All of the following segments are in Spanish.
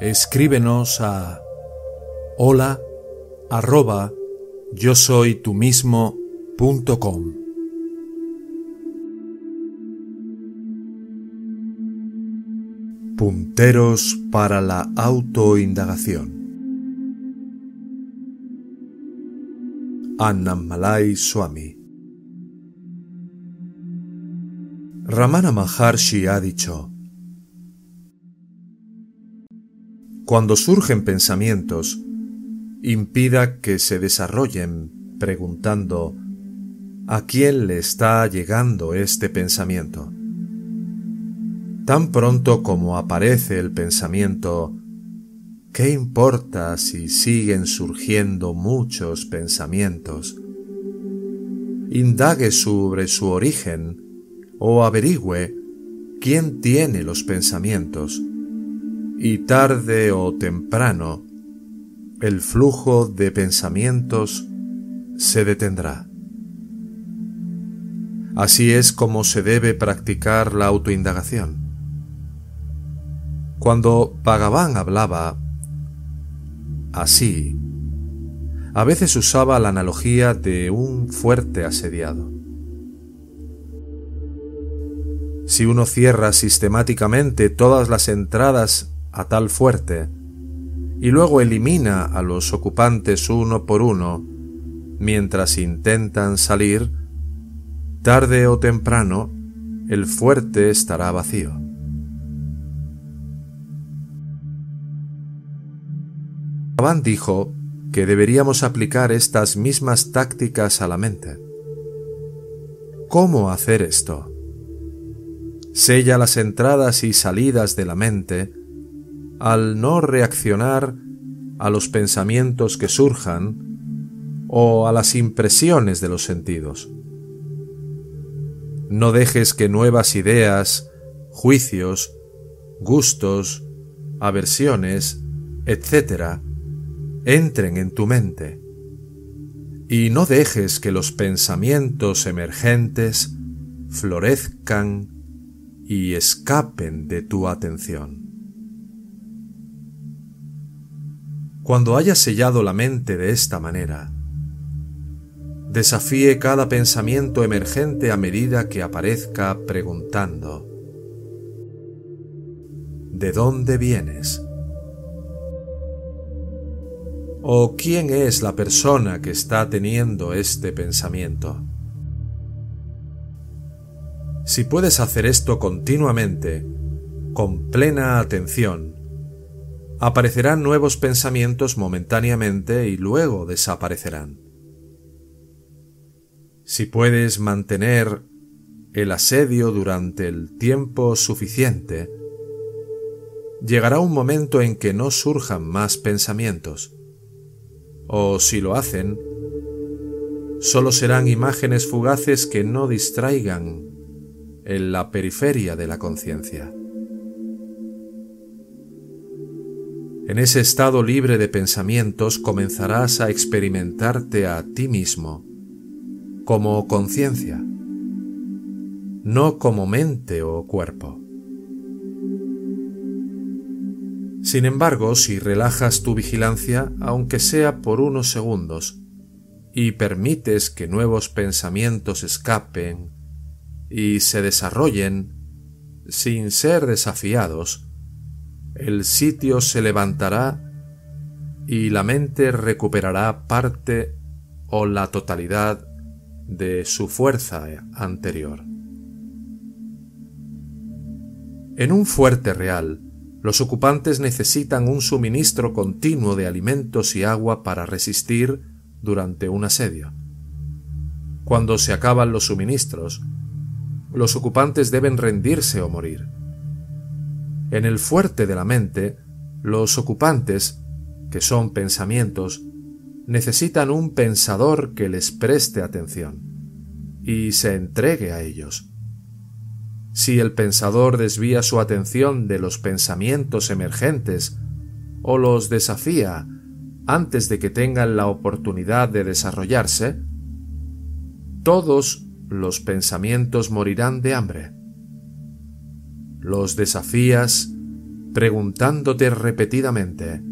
escríbenos a hola arroba yo soy tú mismo com. Punteros para la autoindagación. Annamalai Swami. Ramana Maharshi ha dicho, Cuando surgen pensamientos, impida que se desarrollen preguntando ¿a quién le está llegando este pensamiento? Tan pronto como aparece el pensamiento, ¿qué importa si siguen surgiendo muchos pensamientos? Indague sobre su origen o averigüe quién tiene los pensamientos y tarde o temprano el flujo de pensamientos se detendrá. Así es como se debe practicar la autoindagación. Cuando Bhagavan hablaba así, a veces usaba la analogía de un fuerte asediado. Si uno cierra sistemáticamente todas las entradas a tal fuerte, y luego elimina a los ocupantes uno por uno mientras intentan salir, tarde o temprano el fuerte estará vacío. Abán dijo que deberíamos aplicar estas mismas tácticas a la mente. ¿Cómo hacer esto? Sella las entradas y salidas de la mente al no reaccionar a los pensamientos que surjan o a las impresiones de los sentidos. No dejes que nuevas ideas, juicios, gustos, aversiones, etc., entren en tu mente. Y no dejes que los pensamientos emergentes florezcan y escapen de tu atención. Cuando hayas sellado la mente de esta manera, desafíe cada pensamiento emergente a medida que aparezca preguntando, ¿de dónde vienes? ¿O quién es la persona que está teniendo este pensamiento? Si puedes hacer esto continuamente, con plena atención, aparecerán nuevos pensamientos momentáneamente y luego desaparecerán. Si puedes mantener el asedio durante el tiempo suficiente, llegará un momento en que no surjan más pensamientos, o si lo hacen, solo serán imágenes fugaces que no distraigan en la periferia de la conciencia. En ese estado libre de pensamientos comenzarás a experimentarte a ti mismo como conciencia, no como mente o cuerpo. Sin embargo, si relajas tu vigilancia, aunque sea por unos segundos, y permites que nuevos pensamientos escapen y se desarrollen sin ser desafiados, el sitio se levantará y la mente recuperará parte o la totalidad de su fuerza anterior. En un fuerte real, los ocupantes necesitan un suministro continuo de alimentos y agua para resistir durante un asedio. Cuando se acaban los suministros, los ocupantes deben rendirse o morir. En el fuerte de la mente, los ocupantes, que son pensamientos, necesitan un pensador que les preste atención y se entregue a ellos. Si el pensador desvía su atención de los pensamientos emergentes o los desafía antes de que tengan la oportunidad de desarrollarse, todos los pensamientos morirán de hambre los desafías preguntándote repetidamente,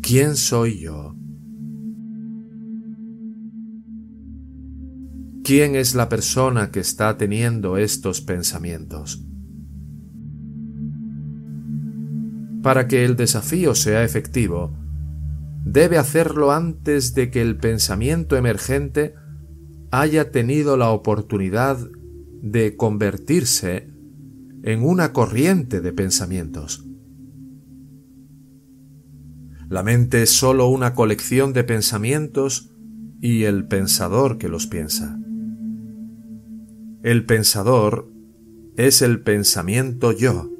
¿quién soy yo? ¿Quién es la persona que está teniendo estos pensamientos? Para que el desafío sea efectivo, debe hacerlo antes de que el pensamiento emergente haya tenido la oportunidad de convertirse en una corriente de pensamientos. La mente es sólo una colección de pensamientos y el pensador que los piensa. El pensador es el pensamiento yo,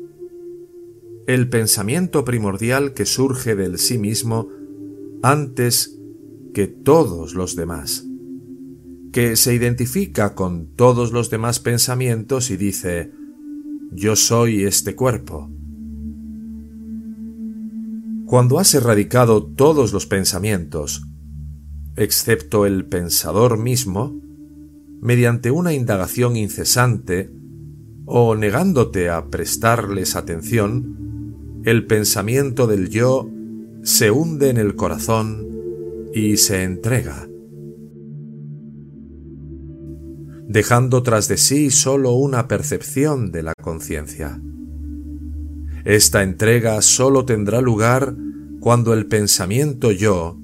el pensamiento primordial que surge del sí mismo antes que todos los demás, que se identifica con todos los demás pensamientos y dice, yo soy este cuerpo. Cuando has erradicado todos los pensamientos, excepto el pensador mismo, mediante una indagación incesante o negándote a prestarles atención, el pensamiento del yo se hunde en el corazón y se entrega, dejando tras de sí sólo una percepción de la conciencia. Esta entrega sólo tendrá lugar cuando el pensamiento yo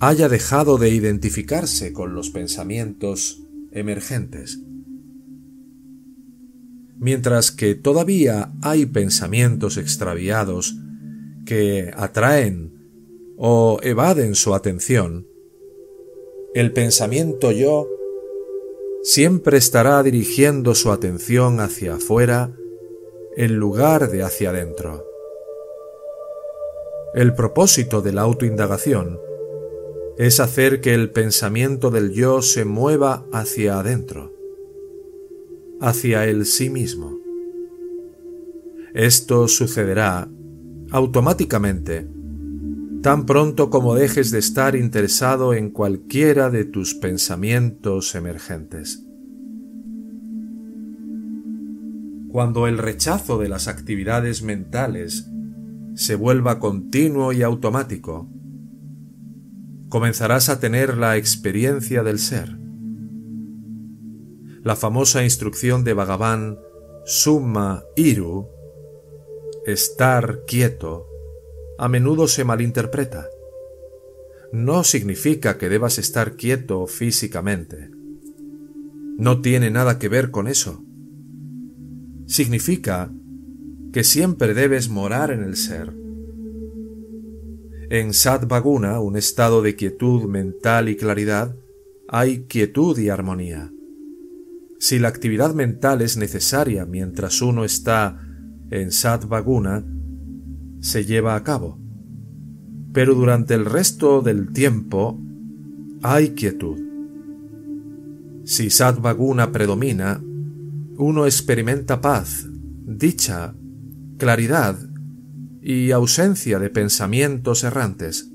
haya dejado de identificarse con los pensamientos emergentes. Mientras que todavía hay pensamientos extraviados que atraen o evaden su atención, el pensamiento yo siempre estará dirigiendo su atención hacia afuera en lugar de hacia adentro. El propósito de la autoindagación es hacer que el pensamiento del yo se mueva hacia adentro, hacia el sí mismo. Esto sucederá automáticamente, tan pronto como dejes de estar interesado en cualquiera de tus pensamientos emergentes. Cuando el rechazo de las actividades mentales se vuelva continuo y automático, comenzarás a tener la experiencia del ser. La famosa instrucción de Bhagavan Summa Iru estar quieto, a menudo se malinterpreta. No significa que debas estar quieto físicamente. No tiene nada que ver con eso. Significa que siempre debes morar en el ser. En Satvaguna, un estado de quietud mental y claridad, hay quietud y armonía. Si la actividad mental es necesaria mientras uno está en Satvaguna se lleva a cabo, pero durante el resto del tiempo hay quietud. Si Satvaguna predomina, uno experimenta paz, dicha, claridad y ausencia de pensamientos errantes.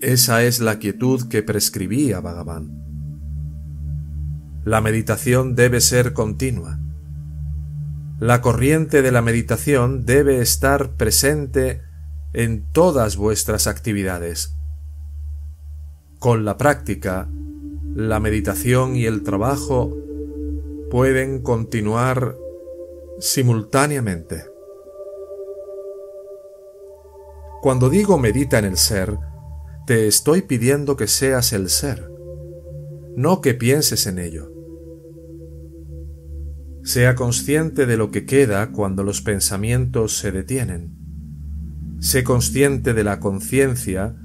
Esa es la quietud que prescribía Bhagavan. La meditación debe ser continua. La corriente de la meditación debe estar presente en todas vuestras actividades. Con la práctica, la meditación y el trabajo pueden continuar simultáneamente. Cuando digo medita en el ser, te estoy pidiendo que seas el ser, no que pienses en ello. Sea consciente de lo que queda cuando los pensamientos se detienen. Sé consciente de la conciencia,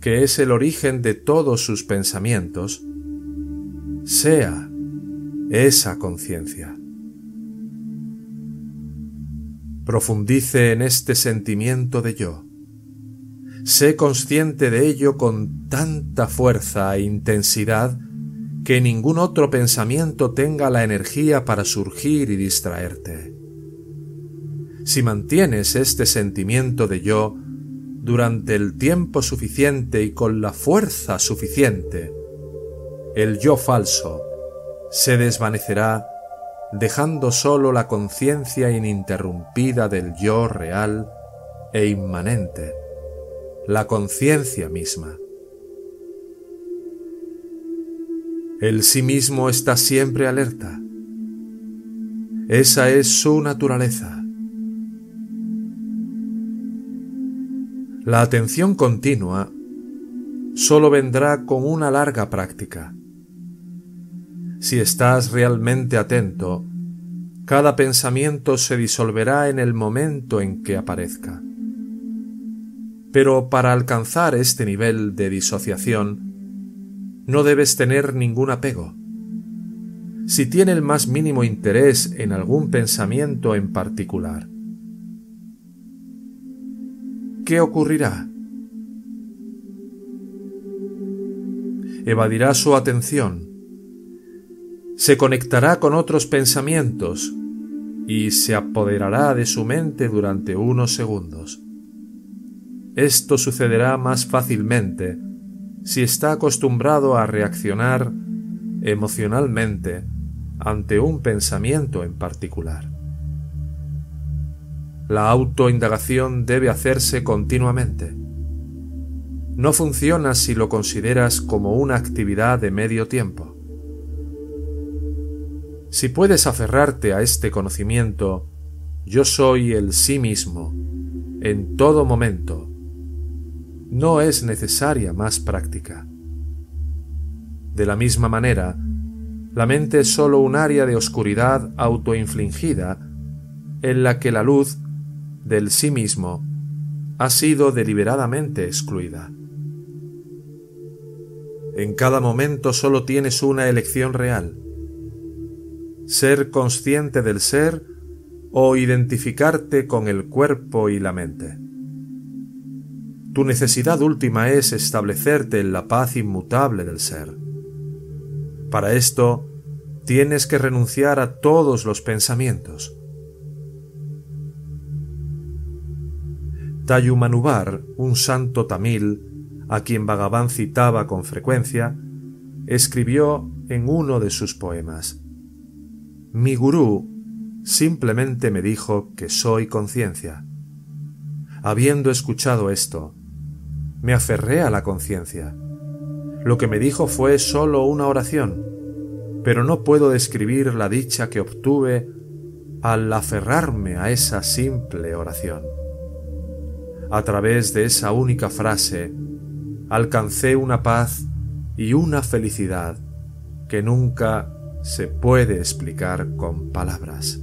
que es el origen de todos sus pensamientos. Sea esa conciencia. Profundice en este sentimiento de yo. Sé consciente de ello con tanta fuerza e intensidad que ningún otro pensamiento tenga la energía para surgir y distraerte. Si mantienes este sentimiento de yo durante el tiempo suficiente y con la fuerza suficiente, el yo falso se desvanecerá dejando sólo la conciencia ininterrumpida del yo real e inmanente, la conciencia misma. El sí mismo está siempre alerta. Esa es su naturaleza. La atención continua solo vendrá con una larga práctica. Si estás realmente atento, cada pensamiento se disolverá en el momento en que aparezca. Pero para alcanzar este nivel de disociación, no debes tener ningún apego. Si tiene el más mínimo interés en algún pensamiento en particular, ¿qué ocurrirá? Evadirá su atención, se conectará con otros pensamientos y se apoderará de su mente durante unos segundos. Esto sucederá más fácilmente si está acostumbrado a reaccionar emocionalmente ante un pensamiento en particular. La autoindagación debe hacerse continuamente. No funciona si lo consideras como una actividad de medio tiempo. Si puedes aferrarte a este conocimiento, yo soy el sí mismo, en todo momento, no es necesaria más práctica. De la misma manera, la mente es sólo un área de oscuridad autoinfligida en la que la luz del sí mismo ha sido deliberadamente excluida. En cada momento sólo tienes una elección real. Ser consciente del ser o identificarte con el cuerpo y la mente. Tu necesidad última es establecerte en la paz inmutable del ser. Para esto, tienes que renunciar a todos los pensamientos. Tayumanubar, un santo tamil, a quien Bhagavan citaba con frecuencia, escribió en uno de sus poemas Mi gurú simplemente me dijo que soy conciencia. Habiendo escuchado esto, me aferré a la conciencia. Lo que me dijo fue sólo una oración, pero no puedo describir la dicha que obtuve al aferrarme a esa simple oración. A través de esa única frase, alcancé una paz y una felicidad que nunca se puede explicar con palabras.